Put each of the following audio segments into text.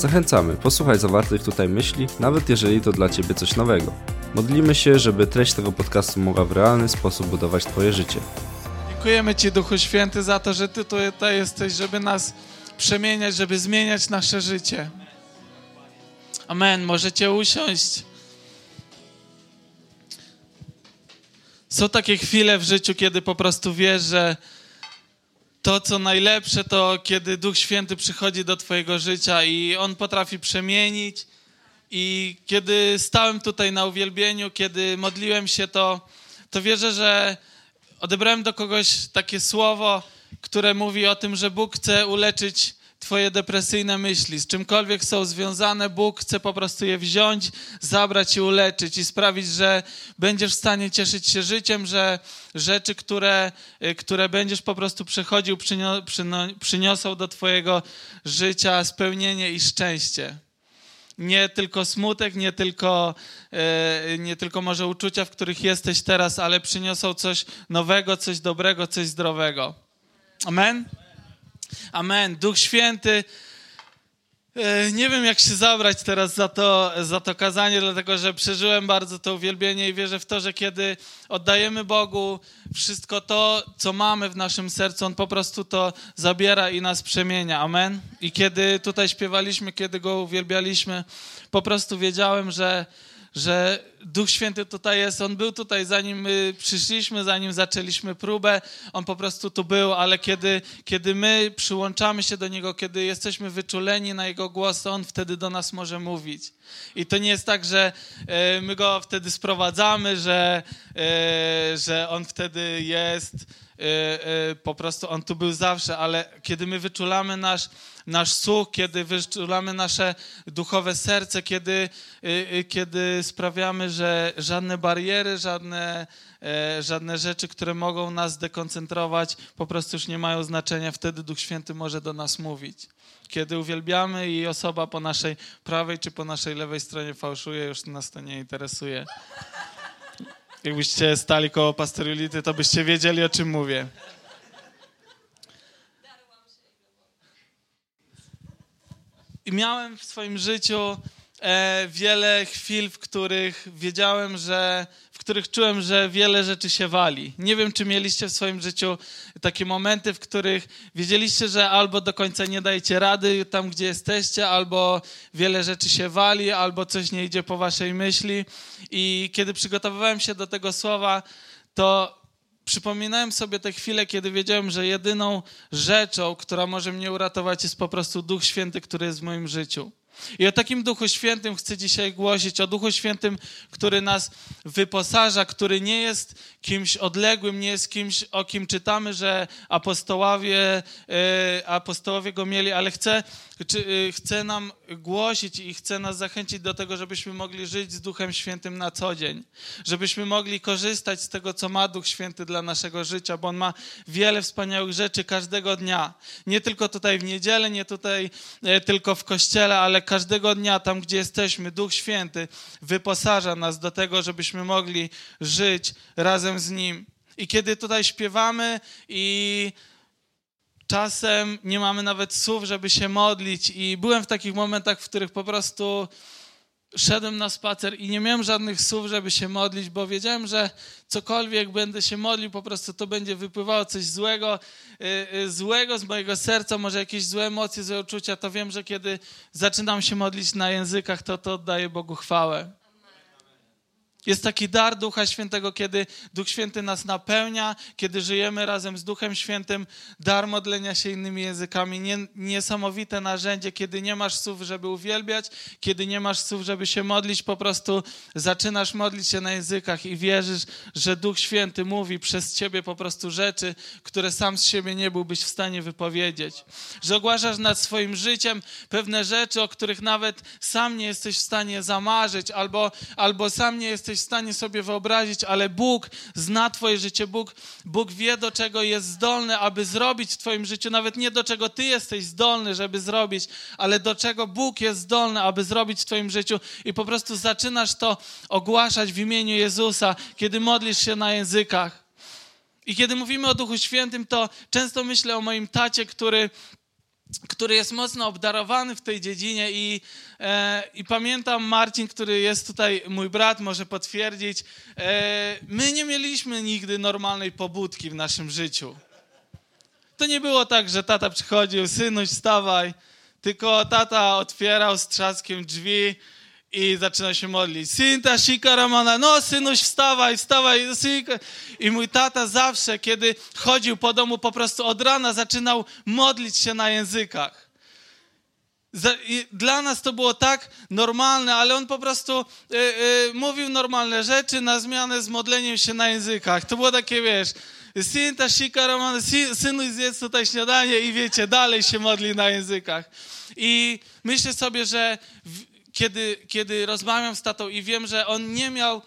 Zachęcamy, posłuchaj zawartych tutaj myśli, nawet jeżeli to dla Ciebie coś nowego. Modlimy się, żeby treść tego podcastu mogła w realny sposób budować Twoje życie. Dziękujemy Ci, Duchu Święty, za to, że Ty tutaj jesteś, żeby nas przemieniać, żeby zmieniać nasze życie. Amen. Możecie usiąść. Są takie chwile w życiu, kiedy po prostu wiesz, że to, co najlepsze, to kiedy Duch Święty przychodzi do Twojego życia i On potrafi przemienić. I kiedy stałem tutaj na uwielbieniu, kiedy modliłem się, to, to wierzę, że odebrałem do kogoś takie słowo, które mówi o tym, że Bóg chce uleczyć Twoje depresyjne myśli, z czymkolwiek są związane, Bóg chce po prostu je wziąć, zabrać i uleczyć i sprawić, że będziesz w stanie cieszyć się życiem, że rzeczy, które, które będziesz po prostu przechodził, przyniosą do Twojego życia spełnienie i szczęście nie tylko smutek, nie tylko, e, nie tylko może uczucia, w których jesteś teraz, ale przyniosą coś nowego, coś dobrego, coś zdrowego. Amen? Amen. Duch Święty. E, nie wiem, jak się zabrać teraz za to, za to kazanie, dlatego że przeżyłem bardzo to uwielbienie i wierzę w to, że kiedy oddajemy Bogu wszystko to, co mamy w naszym sercu, On po prostu to zabiera i nas przemienia. Amen. I kiedy tutaj śpiewaliśmy, kiedy Go uwielbialiśmy, po prostu wiedziałem, że że Duch Święty tutaj jest. On był tutaj, zanim my przyszliśmy, zanim zaczęliśmy próbę. On po prostu tu był, ale kiedy, kiedy my przyłączamy się do Niego, kiedy jesteśmy wyczuleni na Jego głos, to On wtedy do nas może mówić. I to nie jest tak, że e, my Go wtedy sprowadzamy, że, e, że On wtedy jest po prostu on tu był zawsze, ale kiedy my wyczulamy nasz, nasz słuch, kiedy wyczulamy nasze duchowe serce, kiedy, y, kiedy sprawiamy, że żadne bariery, żadne, e, żadne rzeczy, które mogą nas dekoncentrować, po prostu już nie mają znaczenia, wtedy Duch Święty może do nas mówić. Kiedy uwielbiamy i osoba po naszej prawej czy po naszej lewej stronie fałszuje, już nas to nie interesuje. Jakbyście stali koło pastorylity, to byście wiedzieli, o czym mówię. I miałem w swoim życiu e, wiele chwil, w których wiedziałem, że, których czułem, że wiele rzeczy się wali. Nie wiem, czy mieliście w swoim życiu takie momenty, w których wiedzieliście, że albo do końca nie dajecie rady tam, gdzie jesteście, albo wiele rzeczy się wali, albo coś nie idzie po waszej myśli. I kiedy przygotowywałem się do tego słowa, to przypominałem sobie te chwile, kiedy wiedziałem, że jedyną rzeczą, która może mnie uratować, jest po prostu Duch Święty, który jest w moim życiu. I o takim Duchu Świętym chcę dzisiaj głosić, o Duchu Świętym, który nas wyposaża, który nie jest kimś odległym, nie jest kimś, o kim czytamy, że apostołowie, e, apostołowie go mieli, ale chce, czy, chce nam głosić i chce nas zachęcić do tego, żebyśmy mogli żyć z Duchem Świętym na co dzień, żebyśmy mogli korzystać z tego, co ma Duch Święty dla naszego życia, bo On ma wiele wspaniałych rzeczy każdego dnia. Nie tylko tutaj w niedzielę, nie tutaj e, tylko w kościele, ale każdego dnia, tam gdzie jesteśmy, Duch Święty wyposaża nas do tego, żebyśmy mogli żyć razem z Nim. I kiedy tutaj śpiewamy i czasem nie mamy nawet słów, żeby się modlić, i byłem w takich momentach, w których po prostu szedłem na spacer i nie miałem żadnych słów, żeby się modlić, bo wiedziałem, że cokolwiek będę się modlił, po prostu to będzie wypływało coś złego, yy, złego z mojego serca, może jakieś złe emocje, złe uczucia, to wiem, że kiedy zaczynam się modlić na językach, to to oddaję Bogu chwałę. Jest taki dar Ducha Świętego, kiedy Duch Święty nas napełnia, kiedy żyjemy razem z Duchem Świętym, dar modlenia się innymi językami, niesamowite narzędzie, kiedy nie masz słów, żeby uwielbiać, kiedy nie masz słów, żeby się modlić, po prostu zaczynasz modlić się na językach i wierzysz, że Duch Święty mówi przez ciebie po prostu rzeczy, które sam z siebie nie byłbyś w stanie wypowiedzieć. Że ogłaszasz nad swoim życiem pewne rzeczy, o których nawet sam nie jesteś w stanie zamarzyć, albo, albo sam nie jesteś jesteś w stanie sobie wyobrazić, ale Bóg zna Twoje życie. Bóg, Bóg wie, do czego jest zdolny, aby zrobić w Twoim życiu. Nawet nie do czego Ty jesteś zdolny, żeby zrobić, ale do czego Bóg jest zdolny, aby zrobić w Twoim życiu. I po prostu zaczynasz to ogłaszać w imieniu Jezusa, kiedy modlisz się na językach. I kiedy mówimy o Duchu Świętym, to często myślę o moim tacie, który który jest mocno obdarowany w tej dziedzinie i, e, i pamiętam Marcin, który jest tutaj, mój brat może potwierdzić, e, my nie mieliśmy nigdy normalnej pobudki w naszym życiu. To nie było tak, że tata przychodził, synuś wstawaj, tylko tata otwierał z trzaskiem drzwi, i zaczyna się modlić. Synta, shika, ramana, no synuś, wstawaj, wstawaj. I mój tata zawsze, kiedy chodził po domu, po prostu od rana zaczynał modlić się na językach. Dla nas to było tak normalne, ale on po prostu y, y, mówił normalne rzeczy na zmianę z modleniem się na językach. To było takie, wiesz, synta, shika, ramana, synuś zjedz tutaj śniadanie i wiecie, dalej się modli na językach. I myślę sobie, że w, kiedy, kiedy rozmawiam z tatą i wiem, że on nie miał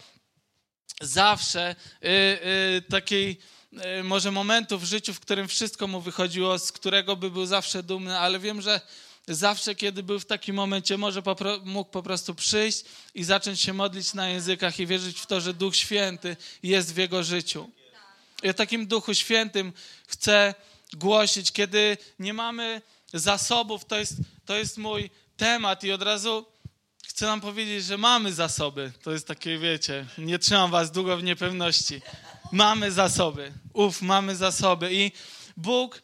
zawsze y, y, takiej y, może momentu w życiu, w którym wszystko mu wychodziło, z którego by był zawsze dumny, ale wiem, że zawsze, kiedy był w takim momencie, może popro, mógł po prostu przyjść i zacząć się modlić na językach i wierzyć w to, że Duch Święty jest w jego życiu. I o takim Duchu Świętym chcę głosić, kiedy nie mamy zasobów, to jest, to jest mój temat i od razu chcę nam powiedzieć, że mamy zasoby. To jest takie, wiecie, nie trzymam was długo w niepewności. Mamy zasoby. Uf, mamy zasoby. I Bóg,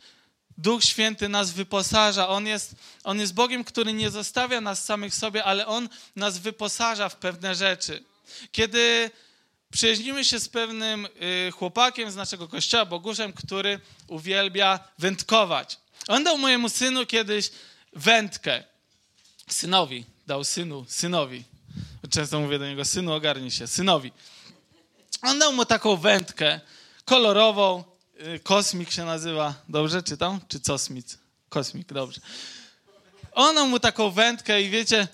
Duch Święty nas wyposaża. On jest, on jest Bogiem, który nie zostawia nas samych sobie, ale On nas wyposaża w pewne rzeczy. Kiedy przyjaźnimy się z pewnym y, chłopakiem z naszego kościoła, Boguszem, który uwielbia wędkować. On dał mojemu synu kiedyś wędkę. Synowi, dał synu, synowi. Często mówię do niego, synu, ogarnij się, synowi. On dał mu taką wędkę kolorową, y, kosmik się nazywa, dobrze czytam? Czy cosmic? Kosmik, dobrze. On dał mu taką wędkę i wiecie,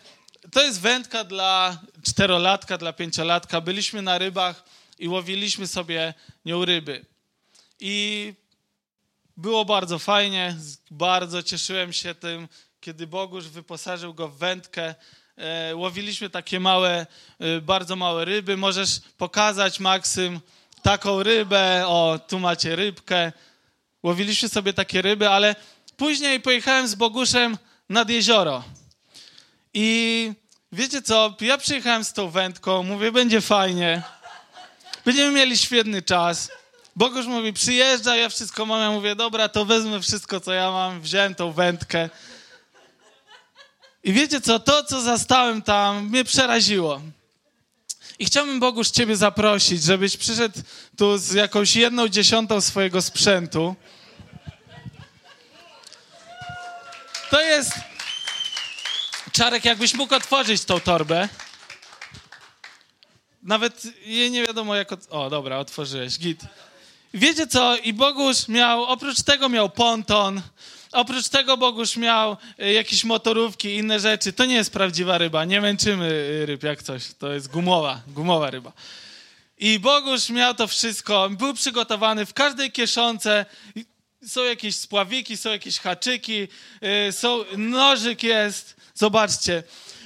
to jest wędka dla czterolatka, dla pięciolatka. Byliśmy na rybach i łowiliśmy sobie nią ryby. I było bardzo fajnie, bardzo cieszyłem się tym, kiedy Bogusz wyposażył go w wędkę, e, łowiliśmy takie małe, e, bardzo małe ryby. Możesz pokazać, Maksym, taką rybę. O, tu macie rybkę. Łowiliśmy sobie takie ryby, ale później pojechałem z Boguszem nad jezioro. I wiecie co? Ja przyjechałem z tą wędką, mówię, będzie fajnie. Będziemy mieli świetny czas. Bogusz mówi, przyjeżdża, ja wszystko mam. Ja mówię, dobra, to wezmę wszystko, co ja mam. Wziąłem tą wędkę. I wiecie co, to co zastałem tam mnie przeraziło. I chciałbym Boguż Ciebie zaprosić, żebyś przyszedł tu z jakąś jedną dziesiątą swojego sprzętu. To jest... Czarek, jakbyś mógł otworzyć tą torbę. Nawet je nie wiadomo jak... Od... O, dobra, otworzyłeś, git. Wiecie co? I Bogusz miał, oprócz tego miał ponton, oprócz tego Bogusz miał y, jakieś motorówki, inne rzeczy. To nie jest prawdziwa ryba, nie męczymy y, ryb jak coś. To jest gumowa, gumowa ryba. I Bogusz miał to wszystko, był przygotowany w każdej kieszonce. Są jakieś spławiki, są jakieś haczyki, y, są, nożyk jest. Zobaczcie.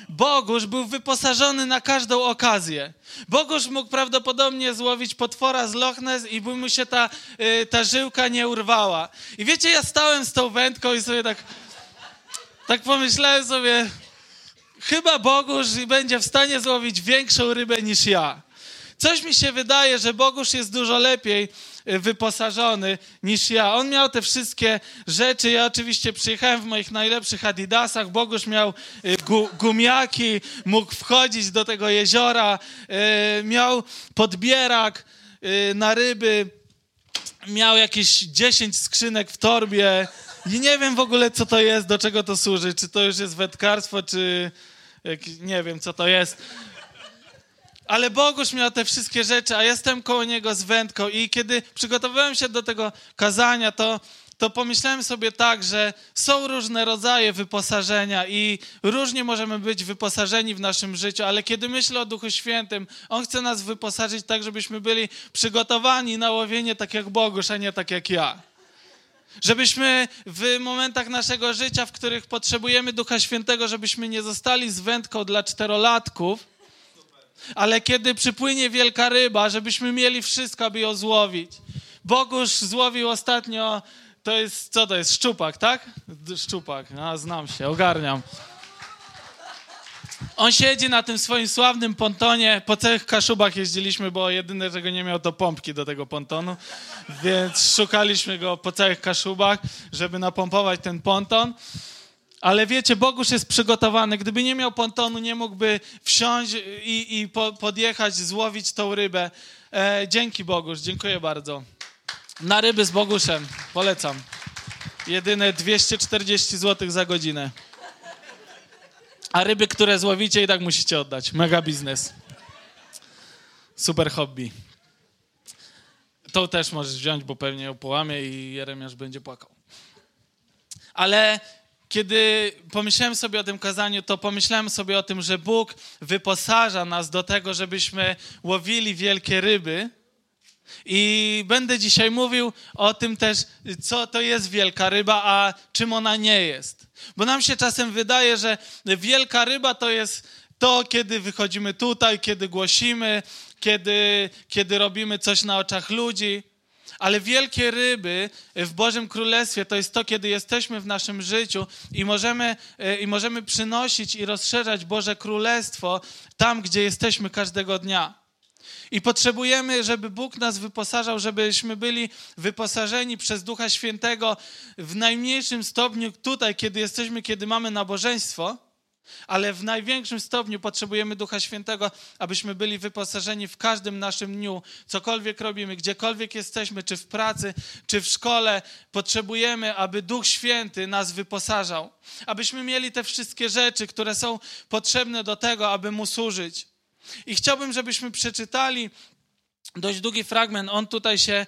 Bogusz był wyposażony na każdą okazję. Bogusz mógł prawdopodobnie złowić potwora z Loch Ness i by mu się ta, y, ta żyłka nie urwała. I wiecie, ja stałem z tą wędką i sobie tak, tak pomyślałem sobie, chyba Bogusz będzie w stanie złowić większą rybę niż ja. Coś mi się wydaje, że Bogusz jest dużo lepiej wyposażony niż ja. On miał te wszystkie rzeczy. Ja oczywiście przyjechałem w moich najlepszych adidasach. Bogusz miał y, gu, gumiaki, mógł wchodzić do tego jeziora, y, miał podbierak na ryby, miał jakieś 10 skrzynek w torbie. I nie wiem w ogóle, co to jest, do czego to służy. Czy to już jest wędkarstwo, czy nie wiem, co to jest ale Bogusz miał te wszystkie rzeczy, a jestem koło niego z wędką i kiedy przygotowywałem się do tego kazania, to, to pomyślałem sobie tak, że są różne rodzaje wyposażenia i różnie możemy być wyposażeni w naszym życiu, ale kiedy myślę o Duchu Świętym, On chce nas wyposażyć tak, żebyśmy byli przygotowani na łowienie tak jak Bogusz, a nie tak jak ja. Żebyśmy w momentach naszego życia, w których potrzebujemy Ducha Świętego, żebyśmy nie zostali z wędką dla czterolatków, ale kiedy przypłynie wielka ryba, żebyśmy mieli wszystko, aby ją złowić. Bogusz złowił ostatnio, to jest, co to jest, szczupak, tak? Szczupak, a znam się, ogarniam. On siedzi na tym swoim sławnym pontonie. Po całych kaszubach jeździliśmy, bo jedyne, czego nie miał, to pompki do tego pontonu. Więc szukaliśmy go po całych kaszubach, żeby napompować ten ponton. Ale wiecie, Bogusz jest przygotowany. Gdyby nie miał pontonu, nie mógłby wsiąść i, i po, podjechać, złowić tą rybę. E, dzięki Bogusz, dziękuję bardzo. Na ryby z Boguszem, polecam. Jedyne 240 zł za godzinę. A ryby, które złowicie, i tak musicie oddać. Mega biznes. Super hobby. To też możesz wziąć, bo pewnie ją połamie i Jeremiasz będzie płakał. Ale kiedy pomyślałem sobie o tym kazaniu, to pomyślałem sobie o tym, że Bóg wyposaża nas do tego, żebyśmy łowili wielkie ryby. I będę dzisiaj mówił o tym też, co to jest wielka ryba, a czym ona nie jest. Bo nam się czasem wydaje, że wielka ryba to jest to, kiedy wychodzimy tutaj, kiedy głosimy, kiedy, kiedy robimy coś na oczach ludzi. Ale wielkie ryby w Bożym Królestwie to jest to, kiedy jesteśmy w naszym życiu i możemy, i możemy przynosić i rozszerzać Boże Królestwo tam, gdzie jesteśmy każdego dnia. I potrzebujemy, żeby Bóg nas wyposażał, żebyśmy byli wyposażeni przez Ducha Świętego w najmniejszym stopniu tutaj, kiedy jesteśmy, kiedy mamy nabożeństwo, ale w największym stopniu potrzebujemy Ducha Świętego, abyśmy byli wyposażeni w każdym naszym dniu, cokolwiek robimy, gdziekolwiek jesteśmy, czy w pracy, czy w szkole. Potrzebujemy, aby Duch Święty nas wyposażał, abyśmy mieli te wszystkie rzeczy, które są potrzebne do tego, aby Mu służyć. I chciałbym, żebyśmy przeczytali dość długi fragment. On tutaj się,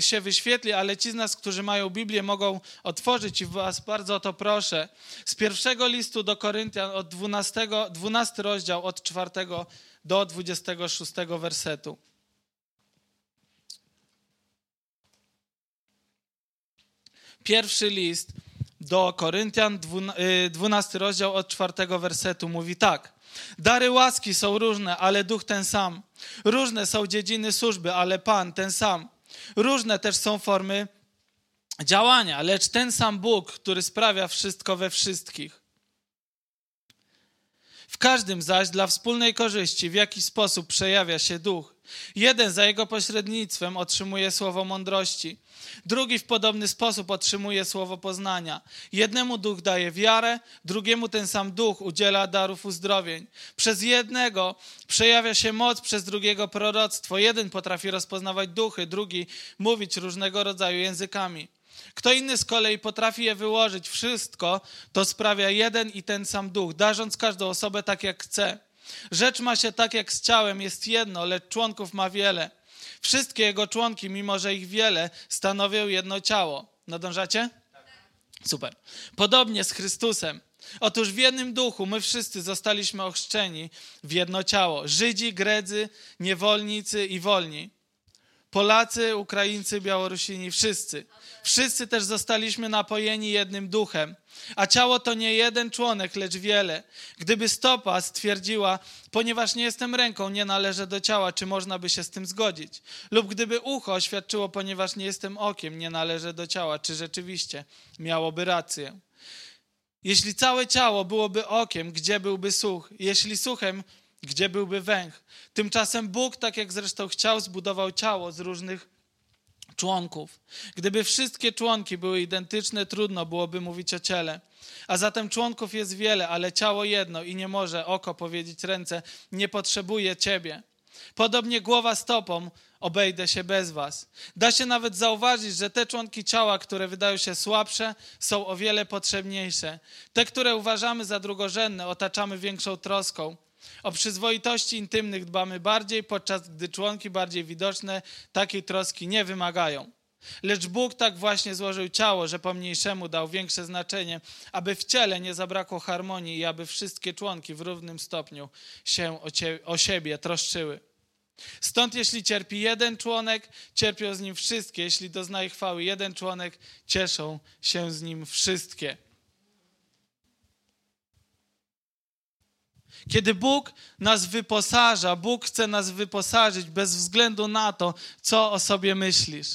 się wyświetli, ale ci z nas, którzy mają Biblię, mogą otworzyć i Was bardzo o to proszę. Z pierwszego listu do Koryntian, od 12, 12 rozdział, od 4 do 26 wersetu. Pierwszy list do Koryntian, 12 e, rozdział od 4 wersetu mówi tak. Dary łaski są różne, ale duch ten sam. Różne są dziedziny służby, ale Pan ten sam. Różne też są formy działania, lecz ten sam Bóg, który sprawia wszystko we wszystkich. W każdym zaś dla wspólnej korzyści w jaki sposób przejawia się duch. Jeden za jego pośrednictwem otrzymuje słowo mądrości, drugi w podobny sposób otrzymuje słowo poznania. Jednemu duch daje wiarę, drugiemu ten sam duch udziela darów uzdrowień. Przez jednego przejawia się moc, przez drugiego proroctwo. Jeden potrafi rozpoznawać duchy, drugi mówić różnego rodzaju językami. Kto inny z kolei potrafi je wyłożyć, wszystko to sprawia jeden i ten sam duch, darząc każdą osobę tak jak chce. Rzecz ma się tak jak z ciałem, jest jedno, lecz członków ma wiele. Wszystkie jego członki, mimo że ich wiele, stanowią jedno ciało. Nadążacie? Super. Podobnie z Chrystusem. Otóż w jednym duchu my wszyscy zostaliśmy ochrzczeni w jedno ciało. Żydzi, Gredzy, niewolnicy i wolni. Polacy, Ukraińcy, Białorusini, wszyscy. Wszyscy też zostaliśmy napojeni jednym duchem. A ciało to nie jeden członek, lecz wiele. Gdyby stopa stwierdziła, ponieważ nie jestem ręką, nie należę do ciała, czy można by się z tym zgodzić? Lub gdyby ucho oświadczyło, ponieważ nie jestem okiem, nie należę do ciała, czy rzeczywiście miałoby rację? Jeśli całe ciało byłoby okiem, gdzie byłby słuch? Jeśli słuchem, gdzie byłby węch? Tymczasem Bóg, tak jak zresztą chciał, zbudował ciało z różnych członków. Gdyby wszystkie członki były identyczne, trudno byłoby mówić o ciele. A zatem członków jest wiele, ale ciało jedno i nie może oko powiedzieć ręce, nie potrzebuje ciebie. Podobnie głowa stopą, obejdę się bez was. Da się nawet zauważyć, że te członki ciała, które wydają się słabsze, są o wiele potrzebniejsze. Te, które uważamy za drugorzędne, otaczamy większą troską. O przyzwoitości intymnych dbamy bardziej, podczas gdy członki bardziej widoczne takiej troski nie wymagają. Lecz Bóg tak właśnie złożył ciało, że pomniejszemu dał większe znaczenie, aby w ciele nie zabrakło harmonii i aby wszystkie członki w równym stopniu się o, cie, o siebie troszczyły. Stąd jeśli cierpi jeden członek, cierpią z nim wszystkie. Jeśli doznaje chwały jeden członek, cieszą się z nim wszystkie. Kiedy Bóg nas wyposaża, Bóg chce nas wyposażyć bez względu na to, co o sobie myślisz.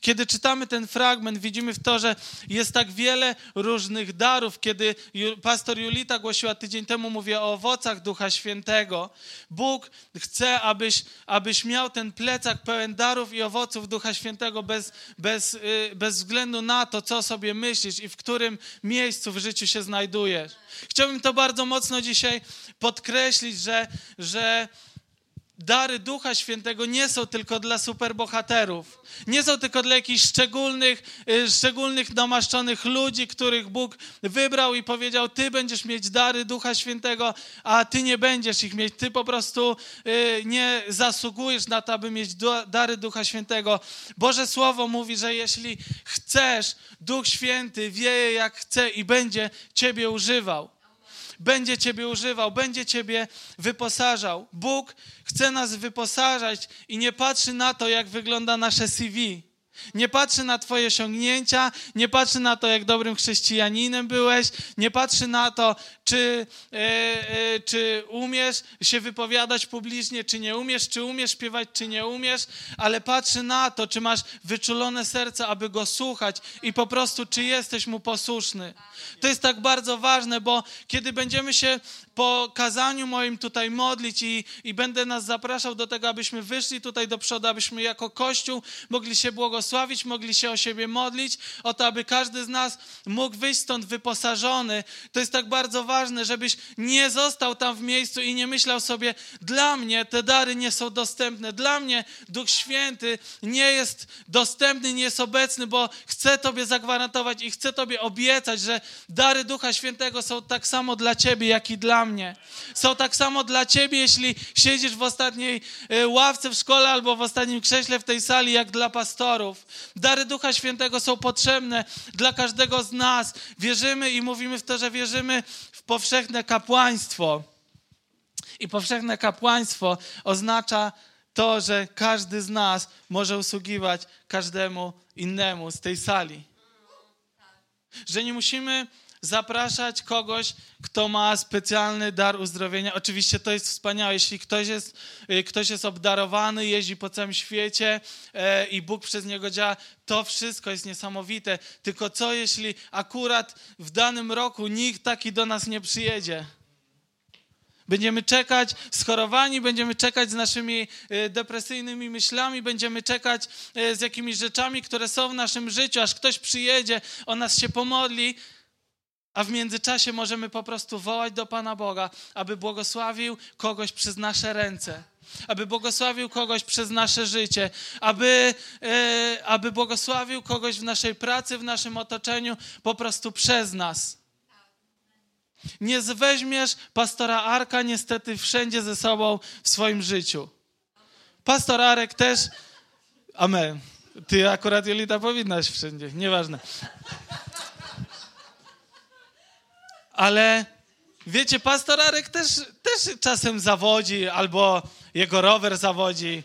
Kiedy czytamy ten fragment, widzimy w to, że jest tak wiele różnych darów. Kiedy pastor Julita głosiła tydzień temu, mówię o owocach Ducha Świętego. Bóg chce, abyś, abyś miał ten plecak pełen darów i owoców Ducha Świętego bez, bez, y, bez względu na to, co sobie myślisz i w którym miejscu w życiu się znajdujesz. Chciałbym to bardzo mocno dzisiaj podkreślić, że, że dary Ducha Świętego nie są tylko dla superbohaterów. Nie są tylko dla jakichś szczególnych, y, szczególnych namaszczonych ludzi, których Bóg wybrał i powiedział: Ty będziesz mieć dary Ducha Świętego, a ty nie będziesz ich mieć. Ty po prostu y, nie zasługujesz na to, aby mieć dary Ducha Świętego. Boże Słowo mówi, że jeśli chcesz, Duch Święty wieje jak chce i będzie Ciebie używał będzie Ciebie używał, będzie Ciebie wyposażał. Bóg chce nas wyposażać i nie patrzy na to, jak wygląda nasze CV. Nie patrzy na Twoje osiągnięcia, nie patrzy na to, jak dobrym chrześcijaninem byłeś, nie patrzy na to, czy, e, e, czy umiesz się wypowiadać publicznie, czy nie umiesz, czy umiesz śpiewać, czy nie umiesz, ale patrzy na to, czy masz wyczulone serce, aby go słuchać i po prostu, czy jesteś mu posłuszny. To jest tak bardzo ważne, bo kiedy będziemy się po kazaniu moim tutaj modlić i, i będę nas zapraszał do tego, abyśmy wyszli tutaj do przodu, abyśmy jako Kościół mogli się błogosławić, mogli się o siebie modlić, o to, aby każdy z nas mógł wyjść stąd wyposażony. To jest tak bardzo ważne, żebyś nie został tam w miejscu i nie myślał sobie, dla mnie te dary nie są dostępne, dla mnie Duch Święty nie jest dostępny, nie jest obecny, bo chcę Tobie zagwarantować i chcę Tobie obiecać, że dary Ducha Świętego są tak samo dla Ciebie, jak i dla mnie. Są tak samo dla ciebie, jeśli siedzisz w ostatniej e, ławce w szkole albo w ostatnim krześle w tej sali, jak dla pastorów. Dary Ducha Świętego są potrzebne dla każdego z nas. Wierzymy i mówimy w to, że wierzymy w powszechne kapłaństwo. I powszechne kapłaństwo oznacza to, że każdy z nas może usługiwać każdemu innemu z tej sali. Że nie musimy zapraszać kogoś, kto ma specjalny dar uzdrowienia. Oczywiście to jest wspaniałe, jeśli ktoś jest, y, ktoś jest obdarowany, jeździ po całym świecie e, i Bóg przez niego działa, to wszystko jest niesamowite. Tylko co jeśli akurat w danym roku nikt taki do nas nie przyjedzie? Będziemy czekać schorowani, będziemy czekać z naszymi y, depresyjnymi myślami, będziemy czekać y, z jakimiś rzeczami, które są w naszym życiu, aż ktoś przyjedzie, o nas się pomodli, a w międzyczasie możemy po prostu wołać do Pana Boga, aby błogosławił kogoś przez nasze ręce, aby błogosławił kogoś przez nasze życie, aby, e, aby błogosławił kogoś w naszej pracy, w naszym otoczeniu, po prostu przez nas. Nie weźmiesz pastora Arka niestety wszędzie ze sobą w swoim życiu. Pastor Arek też. Amen. Ty akurat Jolita powinnaś wszędzie, nieważne. Ale wiecie, pastor Arek też, też czasem zawodzi, albo jego rower zawodzi.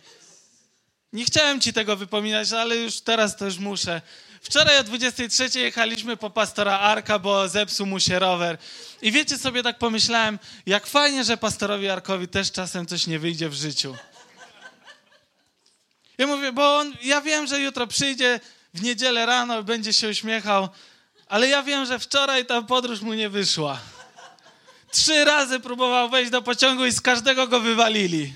Nie chciałem ci tego wypominać, ale już teraz też muszę. Wczoraj o 23 jechaliśmy po pastora Arka, bo zepsuł mu się rower. I wiecie sobie, tak pomyślałem, jak fajnie, że pastorowi Arkowi też czasem coś nie wyjdzie w życiu. Ja mówię, bo on, ja wiem, że jutro przyjdzie w niedzielę rano, będzie się uśmiechał, ale ja wiem, że wczoraj ta podróż mu nie wyszła. Trzy razy próbował wejść do pociągu i z każdego go wywalili.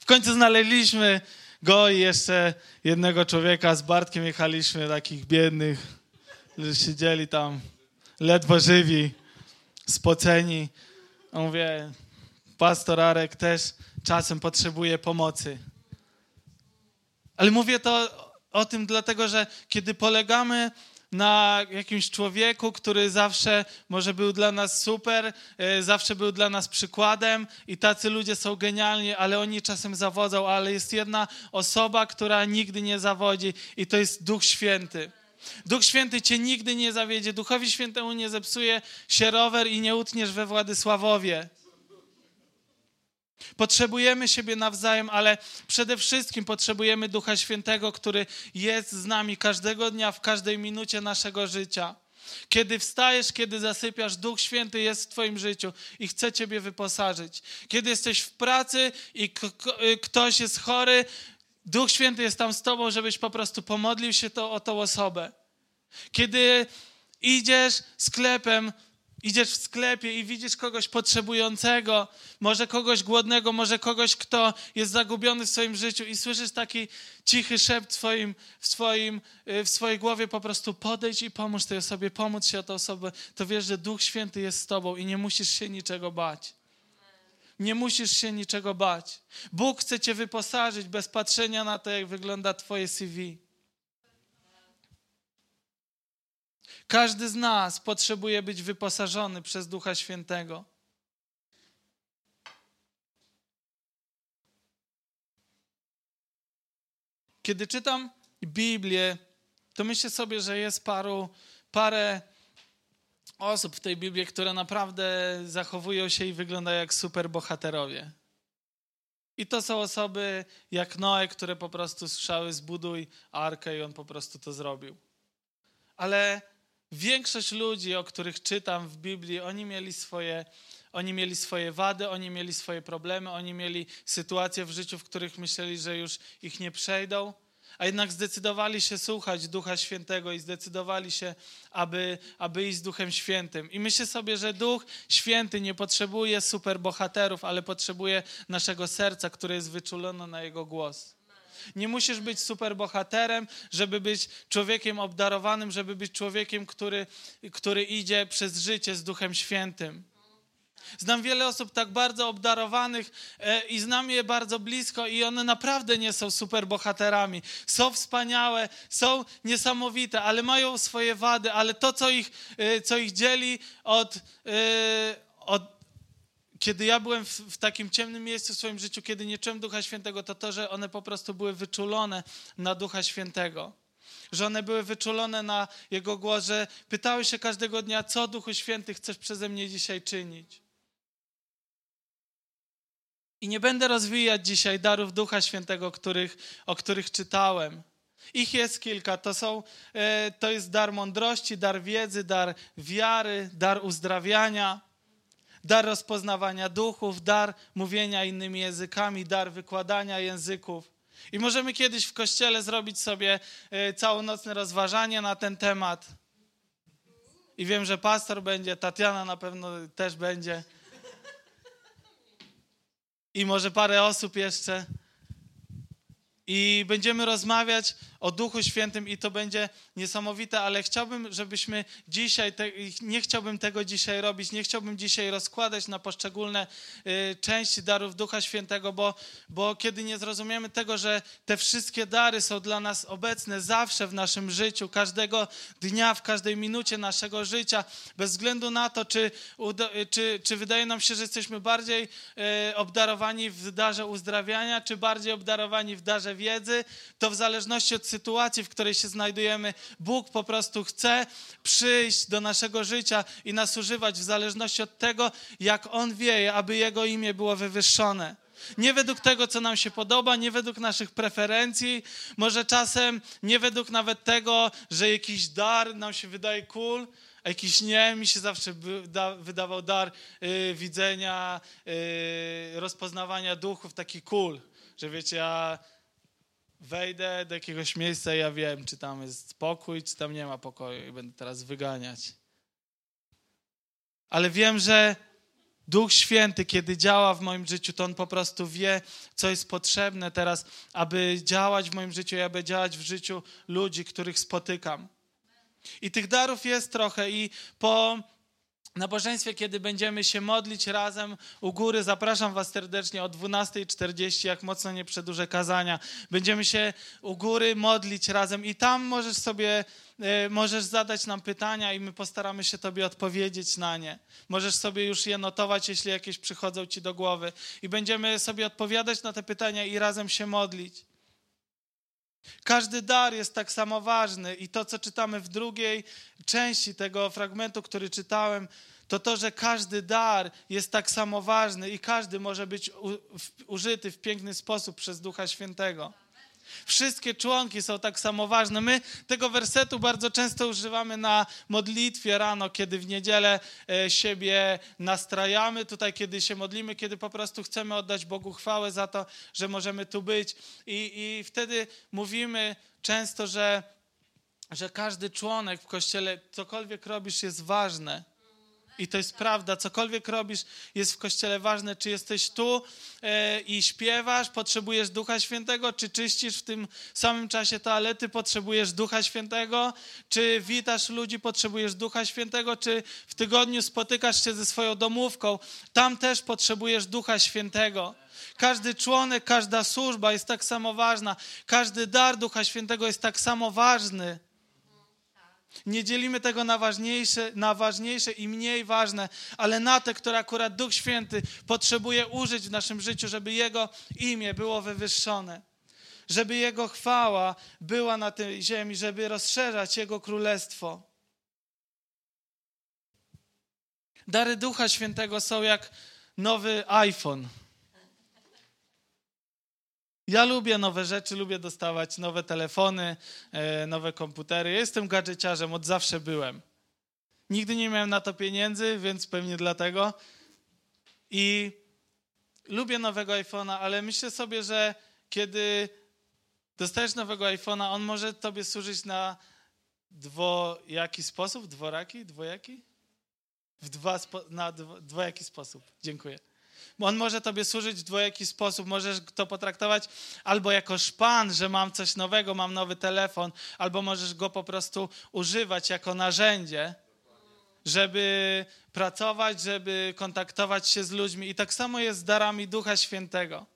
W końcu znaleźliśmy go i jeszcze jednego człowieka. Z Bartkiem jechaliśmy, takich biednych, że siedzieli tam ledwo żywi, spoceni. A mówię, pastor Arek też czasem potrzebuje pomocy. Ale mówię to o tym dlatego, że kiedy polegamy na jakimś człowieku, który zawsze może był dla nas super, e, zawsze był dla nas przykładem i tacy ludzie są genialni, ale oni czasem zawodzą, ale jest jedna osoba, która nigdy nie zawodzi i to jest Duch Święty. Duch Święty cię nigdy nie zawiedzie, Duchowi Świętemu nie zepsuje się rower i nie utniesz we Władysławowie. Potrzebujemy siebie nawzajem, ale przede wszystkim potrzebujemy Ducha Świętego, który jest z nami każdego dnia, w każdej minucie naszego życia. Kiedy wstajesz, kiedy zasypiasz, Duch Święty jest w Twoim życiu i chce Ciebie wyposażyć. Kiedy jesteś w pracy i ktoś jest chory, Duch Święty jest tam z Tobą, żebyś po prostu pomodlił się to, o tą osobę. Kiedy idziesz sklepem, Idziesz w sklepie i widzisz kogoś potrzebującego, może kogoś głodnego, może kogoś, kto jest zagubiony w swoim życiu i słyszysz taki cichy szept w, swoim, w, swoim, y, w swojej głowie, po prostu podejdź i pomóż tej osobie, pomóc się o tę osobę, to wiesz, że Duch Święty jest z tobą i nie musisz się niczego bać. Nie musisz się niczego bać. Bóg chce cię wyposażyć bez patrzenia na to, jak wygląda twoje CV. Każdy z nas potrzebuje być wyposażony przez Ducha Świętego. Kiedy czytam Biblię, to myślę sobie, że jest paru, parę osób w tej Biblii, które naprawdę zachowują się i wyglądają jak superbohaterowie. I to są osoby jak Noe, które po prostu słyszały zbuduj arkę i on po prostu to zrobił. Ale Większość ludzi, o których czytam w Biblii, oni mieli swoje, oni mieli swoje wady, oni mieli swoje problemy, oni mieli sytuacje w życiu, w których myśleli, że już ich nie przejdą, a jednak zdecydowali się słuchać Ducha Świętego i zdecydowali się, aby, aby iść z Duchem Świętym. I myślę sobie, że Duch Święty nie potrzebuje superbohaterów, ale potrzebuje naszego serca, które jest wyczulone na Jego głos. Nie musisz być superbohaterem, żeby być człowiekiem obdarowanym, żeby być człowiekiem, który, który idzie przez życie z Duchem Świętym. Znam wiele osób tak bardzo obdarowanych e, i znam je bardzo blisko i one naprawdę nie są superbohaterami. Są wspaniałe, są niesamowite, ale mają swoje wady, ale to, co ich, e, co ich dzieli od, e, od kiedy ja byłem w, w, takim ciemnym miejscu w swoim życiu, kiedy nie czułem Ducha Świętego, to to, że one po prostu były wyczulone na Ducha Świętego. Że one były wyczulone na Jego głos, że pytały się każdego dnia, co Duchu Święty chcesz przeze mnie dzisiaj czynić. I nie będę rozwijać dzisiaj darów Ducha Świętego, których, o których czytałem. Ich jest kilka. To, są, e, to jest dar mądrości, dar wiedzy, dar wiary, dar uzdrawiania dar rozpoznawania duchów, dar mówienia innymi językami, dar wykładania języków. I możemy kiedyś w kościele zrobić sobie e, całonocne rozważanie na ten temat. I wiem, że pastor będzie, Tatiana na pewno też będzie. I może parę osób jeszcze. I będziemy rozmawiać o Duchu Świętym i to będzie niesamowite, ale chciałbym, żebyśmy dzisiaj, te, nie chciałbym tego dzisiaj robić, nie chciałbym dzisiaj rozkładać na poszczególne y, części darów Ducha Świętego, bo, bo kiedy nie zrozumiemy tego, że te wszystkie dary są dla nas obecne zawsze w naszym życiu, każdego dnia, w każdej minucie naszego życia, bez względu na to, czy, czy, czy wydaje nam się, że jesteśmy bardziej y, obdarowani w darze uzdrawiania, czy bardziej obdarowani w darze wiedzy, to w zależności od sytuacji, w której się znajdujemy, Bóg po prostu chce przyjść do naszego życia i nas używać w zależności od tego, jak On wie, aby Jego imię było wywyższone. Nie według tego, co nam się podoba, nie według naszych preferencji, może czasem nie według nawet tego, że jakiś dar nam się wydaje cool, a jakiś nie. Mi się zawsze wydawał dar yy, widzenia, yy, rozpoznawania duchów taki cool, że wiecie, ja wejdę do jakiegoś miejsca i ja wiem, czy tam jest spokój, czy tam nie ma pokoju i będę teraz wyganiać. Ale wiem, że Duch Święty, kiedy działa w moim życiu, to On po prostu wie, co jest potrzebne teraz, aby działać w moim życiu i aby działać w życiu ludzi, których spotykam. I tych darów jest trochę i po nabożeństwie, kiedy będziemy się modlić razem u góry, zapraszam Was serdecznie o 12.40, jak mocno nie przedłużę kazania. Będziemy się u góry modlić razem i tam możesz sobie, e, możesz zadać nam pytania i my postaramy się Tobie odpowiedzieć na nie. Możesz sobie już je notować, jeśli jakieś przychodzą Ci do głowy i będziemy sobie odpowiadać na te pytania i razem się modlić. Każdy dar jest tak samo ważny i to, co czytamy w drugiej części tego fragmentu, który czytałem, to to, że każdy dar jest tak samo ważny i każdy może być użyty w piękny sposób przez Ducha Świętego. Wszystkie członki są tak samo ważne. My tego wersetu bardzo często używamy na modlitwie rano, kiedy w niedzielę e, siebie nastrajamy, tutaj kiedy się modlimy, kiedy po prostu chcemy oddać Bogu chwałę za to, że możemy tu być. I, i wtedy mówimy często, że, że każdy członek w kościele, cokolwiek robisz, jest ważne i to jest prawda. Cokolwiek robisz, jest w kościele ważne, czy jesteś tu e, i śpiewasz, potrzebujesz Ducha Świętego, czy czyścisz w tym samym czasie toalety, potrzebujesz Ducha Świętego, czy witasz ludzi, potrzebujesz Ducha Świętego, czy w tygodniu spotykasz się ze swoją domówką, tam też potrzebujesz Ducha Świętego. Każdy członek, każda służba jest tak samo ważna, każdy dar Ducha Świętego jest tak samo ważny. Nie dzielimy tego na ważniejsze, na ważniejsze i mniej ważne, ale na te, które akurat Duch Święty potrzebuje użyć w naszym życiu, żeby Jego imię było wywyższone, żeby Jego chwała była na tej ziemi, żeby rozszerzać Jego królestwo. Dary Ducha Świętego są jak nowy iPhone. Ja lubię nowe rzeczy, lubię dostawać nowe telefony, e, nowe komputery. Jestem gadżeciarzem, od zawsze byłem. Nigdy nie miałem na to pieniędzy, więc pewnie dlatego. I lubię nowego iPhone'a, ale myślę sobie, że kiedy dostajesz nowego iPhone'a, on może tobie służyć na dwojaki sposób, dworaki, dwojaki? W dwa na dwojaki sposób. Dziękuję. On może tobie służyć w dwojaki sposób. Możesz to potraktować albo jako szpan, że mam coś nowego, mam nowy telefon, albo możesz go po prostu używać jako narzędzie, żeby pracować, żeby kontaktować się z ludźmi. I tak samo jest z darami Ducha Świętego.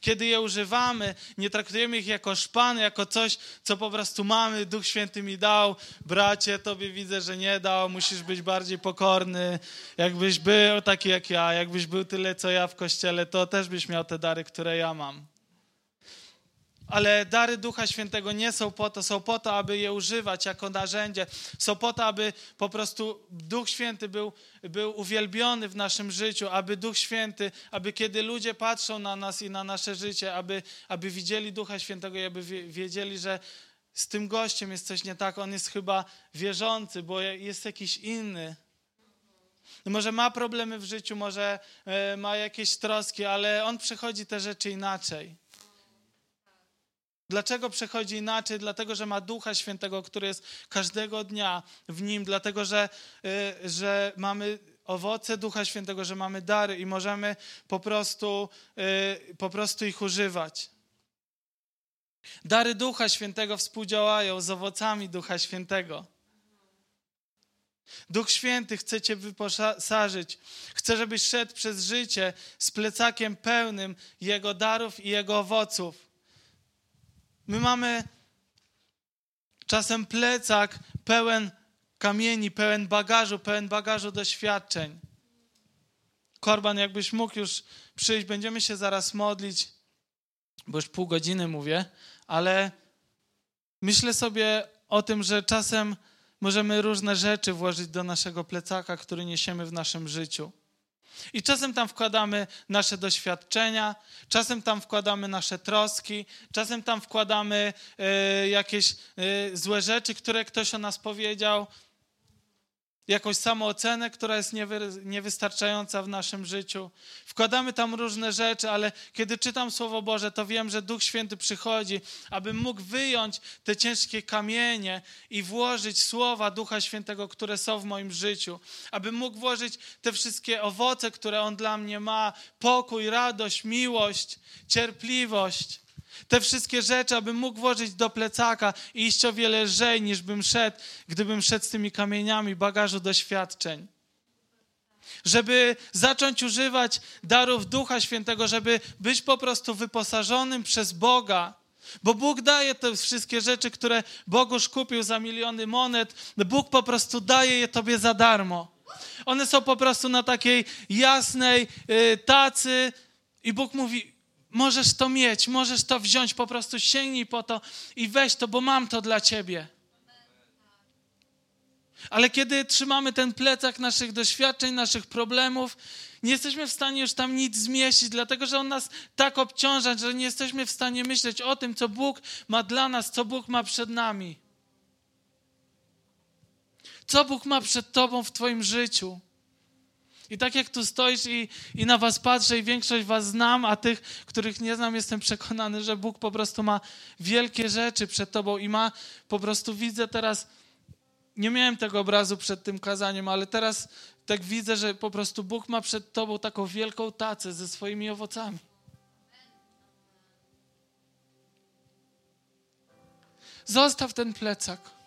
Kiedy je używamy, nie traktujemy ich jako szpan, jako coś, co po prostu mamy, Duch Święty mi dał. Bracie, tobie widzę, że nie dał, musisz być bardziej pokorny. Jakbyś był taki jak ja, jakbyś był tyle, co ja w kościele, to też byś miał te dary, które ja mam. Ale dary Ducha Świętego nie są po to, są po to, aby je używać jako narzędzie. Są po to, aby po prostu Duch Święty był, był uwielbiony w naszym życiu, aby Duch Święty, aby kiedy ludzie patrzą na nas i na nasze życie, aby, aby widzieli Ducha Świętego i aby wiedzieli, że z tym gościem jest coś nie tak. On jest chyba wierzący, bo jest jakiś inny. Może ma problemy w życiu, może e, ma jakieś troski, ale on przechodzi te rzeczy inaczej. Dlaczego przechodzi inaczej? Dlatego, że ma Ducha Świętego, który jest każdego dnia w nim, dlatego, że, y, że mamy owoce Ducha Świętego, że mamy dary i możemy po prostu, y, po prostu ich używać. Dary Ducha Świętego współdziałają z owocami Ducha Świętego. Duch Święty chce Cię wyposażyć. Chce, żebyś szedł przez życie z plecakiem pełnym Jego darów i Jego owoców. My mamy czasem plecak pełen kamieni, pełen bagażu, pełen bagażu doświadczeń. Korban, jakbyś mógł już przyjść, będziemy się zaraz modlić, bo już pół godziny mówię, ale myślę sobie o tym, że czasem możemy różne rzeczy włożyć do naszego plecaka, który niesiemy w naszym życiu. I czasem tam wkładamy nasze doświadczenia, czasem tam wkładamy nasze troski, czasem tam wkładamy y, jakieś y, złe rzeczy, które ktoś o nas powiedział, jakąś samoocenę, która jest niewy, niewystarczająca w naszym życiu. Wkładamy tam różne rzeczy, ale kiedy czytam Słowo Boże, to wiem, że Duch Święty przychodzi, aby mógł wyjąć te ciężkie kamienie i włożyć słowa Ducha Świętego, które są w moim życiu. Aby mógł włożyć te wszystkie owoce, które On dla mnie ma: pokój, radość, miłość, cierpliwość. Te wszystkie rzeczy, abym mógł włożyć do plecaka i iść o wiele lżej, niż bym szedł, gdybym szedł z tymi kamieniami bagażu doświadczeń. żeby zacząć używać darów Ducha Świętego, żeby być po prostu wyposażonym przez Boga. Bo Bóg daje te wszystkie rzeczy, które Bogusz kupił za miliony monet. Bóg po prostu daje je tobie za darmo. One są po prostu na takiej jasnej y, tacy i Bóg mówi, możesz to mieć, możesz to wziąć, po prostu sięgnij po to i weź to, bo mam to dla ciebie. Ale kiedy trzymamy ten plecak naszych doświadczeń, naszych problemów, nie jesteśmy w stanie już tam nic zmieścić, dlatego że on nas tak obciąża, że nie jesteśmy w stanie myśleć o tym, co Bóg ma dla nas, co Bóg ma przed nami. Co Bóg ma przed Tobą w Twoim życiu? I tak jak tu stoisz i, i na Was patrzę, i większość Was znam, a tych, których nie znam, jestem przekonany, że Bóg po prostu ma wielkie rzeczy przed Tobą i ma, po prostu widzę teraz nie miałem tego obrazu przed tym kazaniem, ale teraz tak widzę, że po prostu Bóg ma przed tobą taką wielką tacę ze swoimi owocami. Zostaw ten plecak.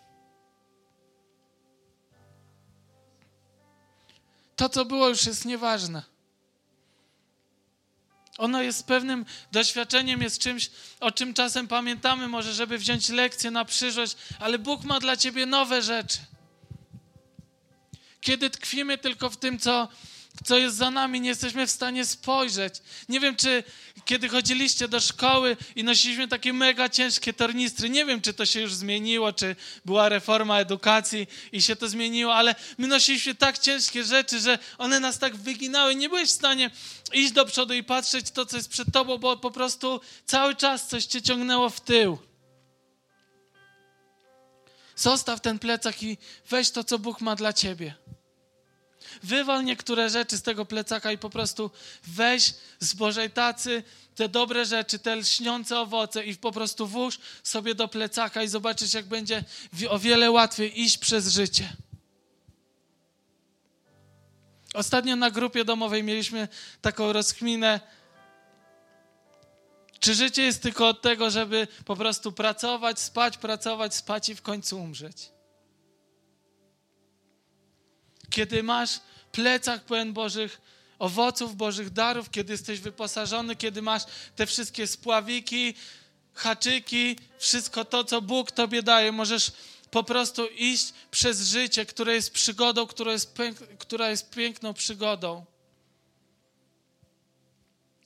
To, co było, już jest nieważne. Ono jest pewnym doświadczeniem, jest czymś, o czym czasem pamiętamy, może żeby wziąć lekcję na przyszłość, ale Bóg ma dla ciebie nowe rzeczy. Kiedy tkwimy tylko w tym, co, co jest za nami, nie jesteśmy w stanie spojrzeć. Nie wiem, czy kiedy chodziliście do szkoły i nosiliśmy takie mega ciężkie tornistry, nie wiem, czy to się już zmieniło, czy była reforma edukacji i się to zmieniło, ale my nosiliśmy tak ciężkie rzeczy, że one nas tak wyginały. Nie byłeś w stanie iść do przodu i patrzeć to, co jest przed tobą, bo po prostu cały czas coś cię ciągnęło w tył. Zostaw ten plecak i weź to, co Bóg ma dla ciebie. Wywal niektóre rzeczy z tego plecaka i po prostu weź z Bożej tacy te dobre rzeczy, te lśniące owoce i po prostu włóż sobie do plecaka i zobaczysz, jak będzie o wiele łatwiej iść przez życie. Ostatnio na grupie domowej mieliśmy taką rozkminę, czy życie jest tylko od tego, żeby po prostu pracować, spać, pracować, spać i w końcu umrzeć? Kiedy masz plecak pełen Bożych owoców, Bożych darów, kiedy jesteś wyposażony, kiedy masz te wszystkie spławiki, haczyki, wszystko to, co Bóg Tobie daje, możesz po prostu iść przez życie, które jest przygodą, która jest, która jest piękną przygodą.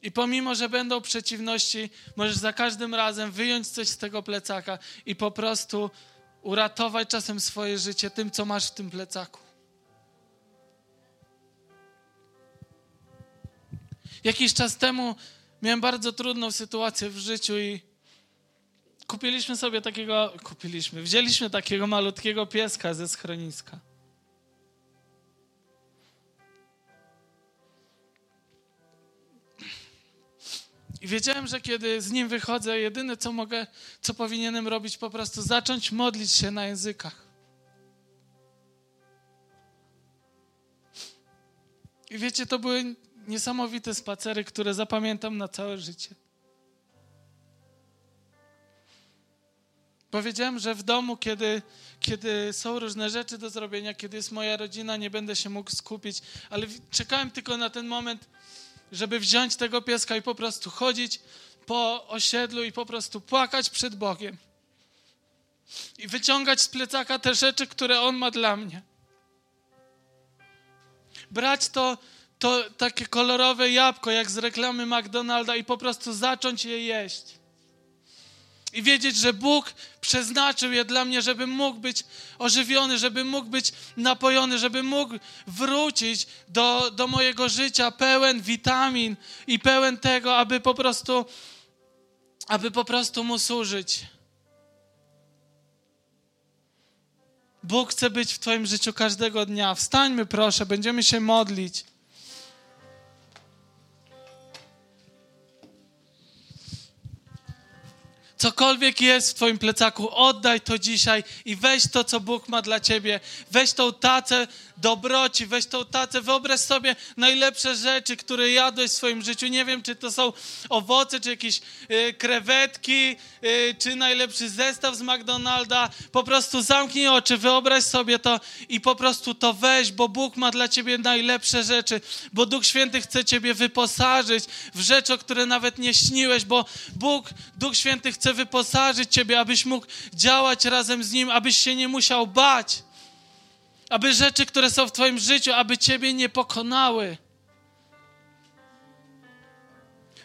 I pomimo, że będą przeciwności, możesz za każdym razem wyjąć coś z tego plecaka i po prostu uratować czasem swoje życie tym, co masz w tym plecaku. Jakiś czas temu miałem bardzo trudną sytuację w życiu i kupiliśmy sobie takiego, kupiliśmy, wzięliśmy takiego malutkiego pieska ze schroniska. I wiedziałem, że kiedy z nim wychodzę, jedyne co mogę, co powinienem robić, po prostu zacząć modlić się na językach. I wiecie, to były niesamowite spacery, które zapamiętam na całe życie. Powiedziałem, że w domu, kiedy, kiedy są różne rzeczy do zrobienia, kiedy jest moja rodzina, nie będę się mógł skupić, ale czekałem tylko na ten moment, żeby wziąć tego pieska i po prostu chodzić po osiedlu i po prostu płakać przed Bogiem. I wyciągać z plecaka te rzeczy, które On ma dla mnie. Brać to, to takie kolorowe jabłko, jak z reklamy McDonalda, i po prostu zacząć je jeść. I wiedzieć, że Bóg przeznaczył je dla mnie, żebym mógł być ożywiony, żebym mógł być napojony, żebym mógł wrócić do, do mojego życia pełen witamin i pełen tego, aby po prostu, aby po prostu mu służyć. Bóg chce być w Twoim życiu każdego dnia. Wstańmy, proszę, będziemy się modlić. Cokolwiek jest w Twoim plecaku, oddaj to dzisiaj i weź to, co Bóg ma dla Ciebie. Weź tą tacę dobroci, weź tą tacę, wyobraź sobie najlepsze rzeczy, które jadłeś w swoim życiu. Nie wiem, czy to są owoce, czy jakieś y, krewetki, y, czy najlepszy zestaw z McDonalda. Po prostu zamknij oczy, wyobraź sobie to i po prostu to weź, bo Bóg ma dla Ciebie najlepsze rzeczy, bo Duch Święty chce Ciebie wyposażyć w rzeczy, o które nawet nie śniłeś, bo Bóg, Duch Święty chce wyposażyć Ciebie, abyś mógł działać razem z Nim, abyś się nie musiał bać aby rzeczy, które są w Twoim życiu, aby Ciebie nie pokonały.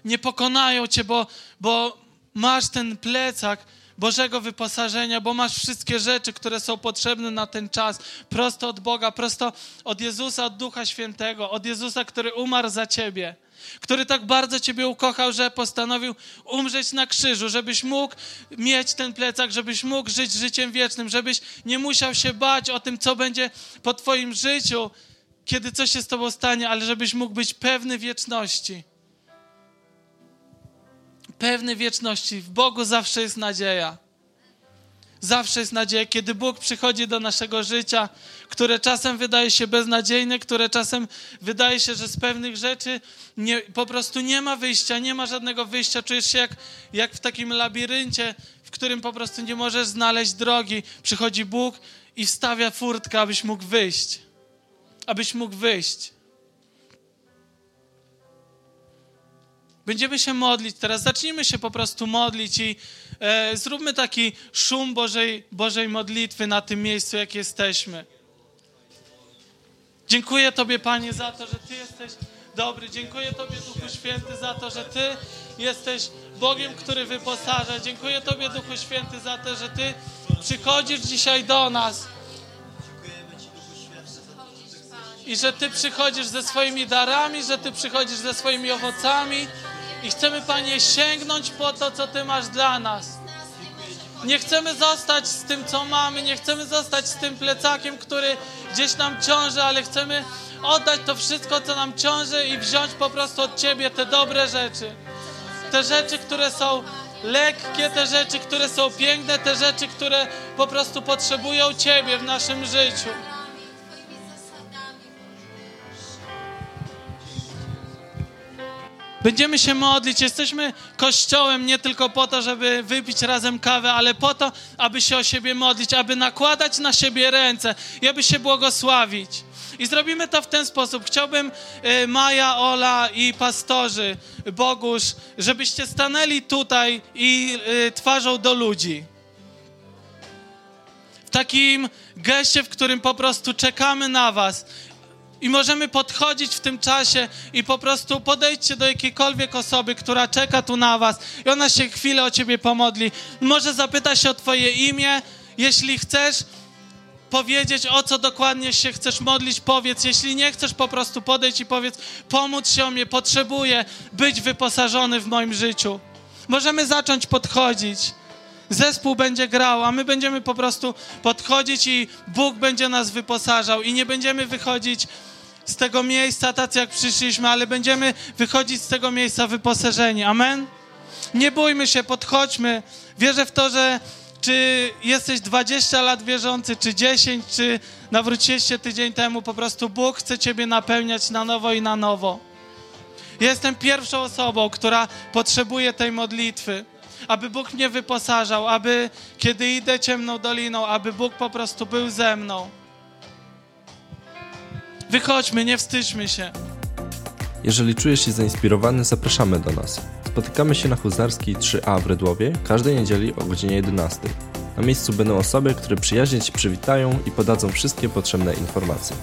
Nie pokonają Cię, bo, bo masz ten plecak Bożego wyposażenia, bo masz wszystkie rzeczy, które są potrzebne na ten czas, prosto od Boga, prosto od Jezusa, od Ducha Świętego, od Jezusa, który umarł za Ciebie który tak bardzo Ciebie ukochał, że postanowił umrzeć na krzyżu, żebyś mógł mieć ten plecak, żebyś mógł żyć życiem wiecznym, żebyś nie musiał się bać o tym, co będzie po Twoim życiu, kiedy coś się z Tobą stanie, ale żebyś mógł być pewny wieczności. Pewny wieczności. W Bogu zawsze jest nadzieja. Zawsze jest nadzieja, kiedy Bóg przychodzi do naszego życia, które czasem wydaje się beznadziejne, które czasem wydaje się, że z pewnych rzeczy nie, po prostu nie ma wyjścia, nie ma żadnego wyjścia. Czujesz się jak, jak w takim labiryncie, w którym po prostu nie możesz znaleźć drogi. Przychodzi Bóg i wstawia furtkę, abyś mógł wyjść. Abyś mógł wyjść. Będziemy się modlić teraz. Zacznijmy się po prostu modlić i e, zróbmy taki szum Bożej, Bożej modlitwy na tym miejscu, jak jesteśmy. Dziękuję Tobie, Panie, za to, że Ty jesteś dobry. Dziękuję Tobie, Duchu Święty, za to, że Ty jesteś Bogiem, który wyposaża. Dziękuję Tobie, Duchu Święty, za to, że Ty przychodzisz dzisiaj do nas. I że Ty przychodzisz ze swoimi darami, że Ty przychodzisz ze swoimi owocami. I chcemy, Panie, sięgnąć po to, co Ty masz dla nas. Nie chcemy zostać z tym, co mamy, nie chcemy zostać z tym plecakiem, który gdzieś nam ciąży, ale chcemy oddać to wszystko, co nam ciąży i wziąć po prostu od Ciebie te dobre rzeczy. Te rzeczy, które są lekkie, te rzeczy, które są piękne, te rzeczy, które po prostu potrzebują Ciebie w naszym życiu. Będziemy się modlić. Jesteśmy kościołem nie tylko po to, żeby wypić razem kawę, ale po to, aby się o siebie modlić, aby nakładać na siebie ręce i aby się błogosławić. I zrobimy to w ten sposób. Chciałbym y, Maja, Ola i pastorzy, Bogusz, żebyście stanęli tutaj i y, twarzą do ludzi. W takim geście, w którym po prostu czekamy na was i możemy podchodzić w tym czasie i po prostu podejdźcie do jakiejkolwiek osoby, która czeka tu na was i ona się chwilę o ciebie pomodli. Może zapyta się o twoje imię, jeśli chcesz powiedzieć, o co dokładnie się chcesz modlić, powiedz. Jeśli nie chcesz, po prostu podejdź i powiedz, pomóc się o mnie, potrzebuję być wyposażony w moim życiu. Możemy zacząć podchodzić. Zespół będzie grał, a my będziemy po prostu podchodzić i Bóg będzie nas wyposażał i nie będziemy wychodzić z tego miejsca tacy jak przyszliśmy, ale będziemy wychodzić z tego miejsca wyposażeni. Amen? Nie bójmy się, podchodźmy. Wierzę w to, że czy jesteś 20 lat wierzący, czy 10, czy nawróciłeś się tydzień temu, po prostu Bóg chce Ciebie napełniać na nowo i na nowo. Jestem pierwszą osobą, która potrzebuje tej modlitwy aby Bóg mnie wyposażał, aby kiedy idę ciemną doliną, aby Bóg po prostu był ze mną. Wychodźmy, nie wstydźmy się. Jeżeli czujesz się zainspirowany, zapraszamy do nas. Spotykamy się na Huzarskiej 3A w Rydłowie każdej niedzieli o godzinie 11. Na miejscu będą osoby, które przyjaźnie Ci przywitają i podadzą wszystkie potrzebne informacje.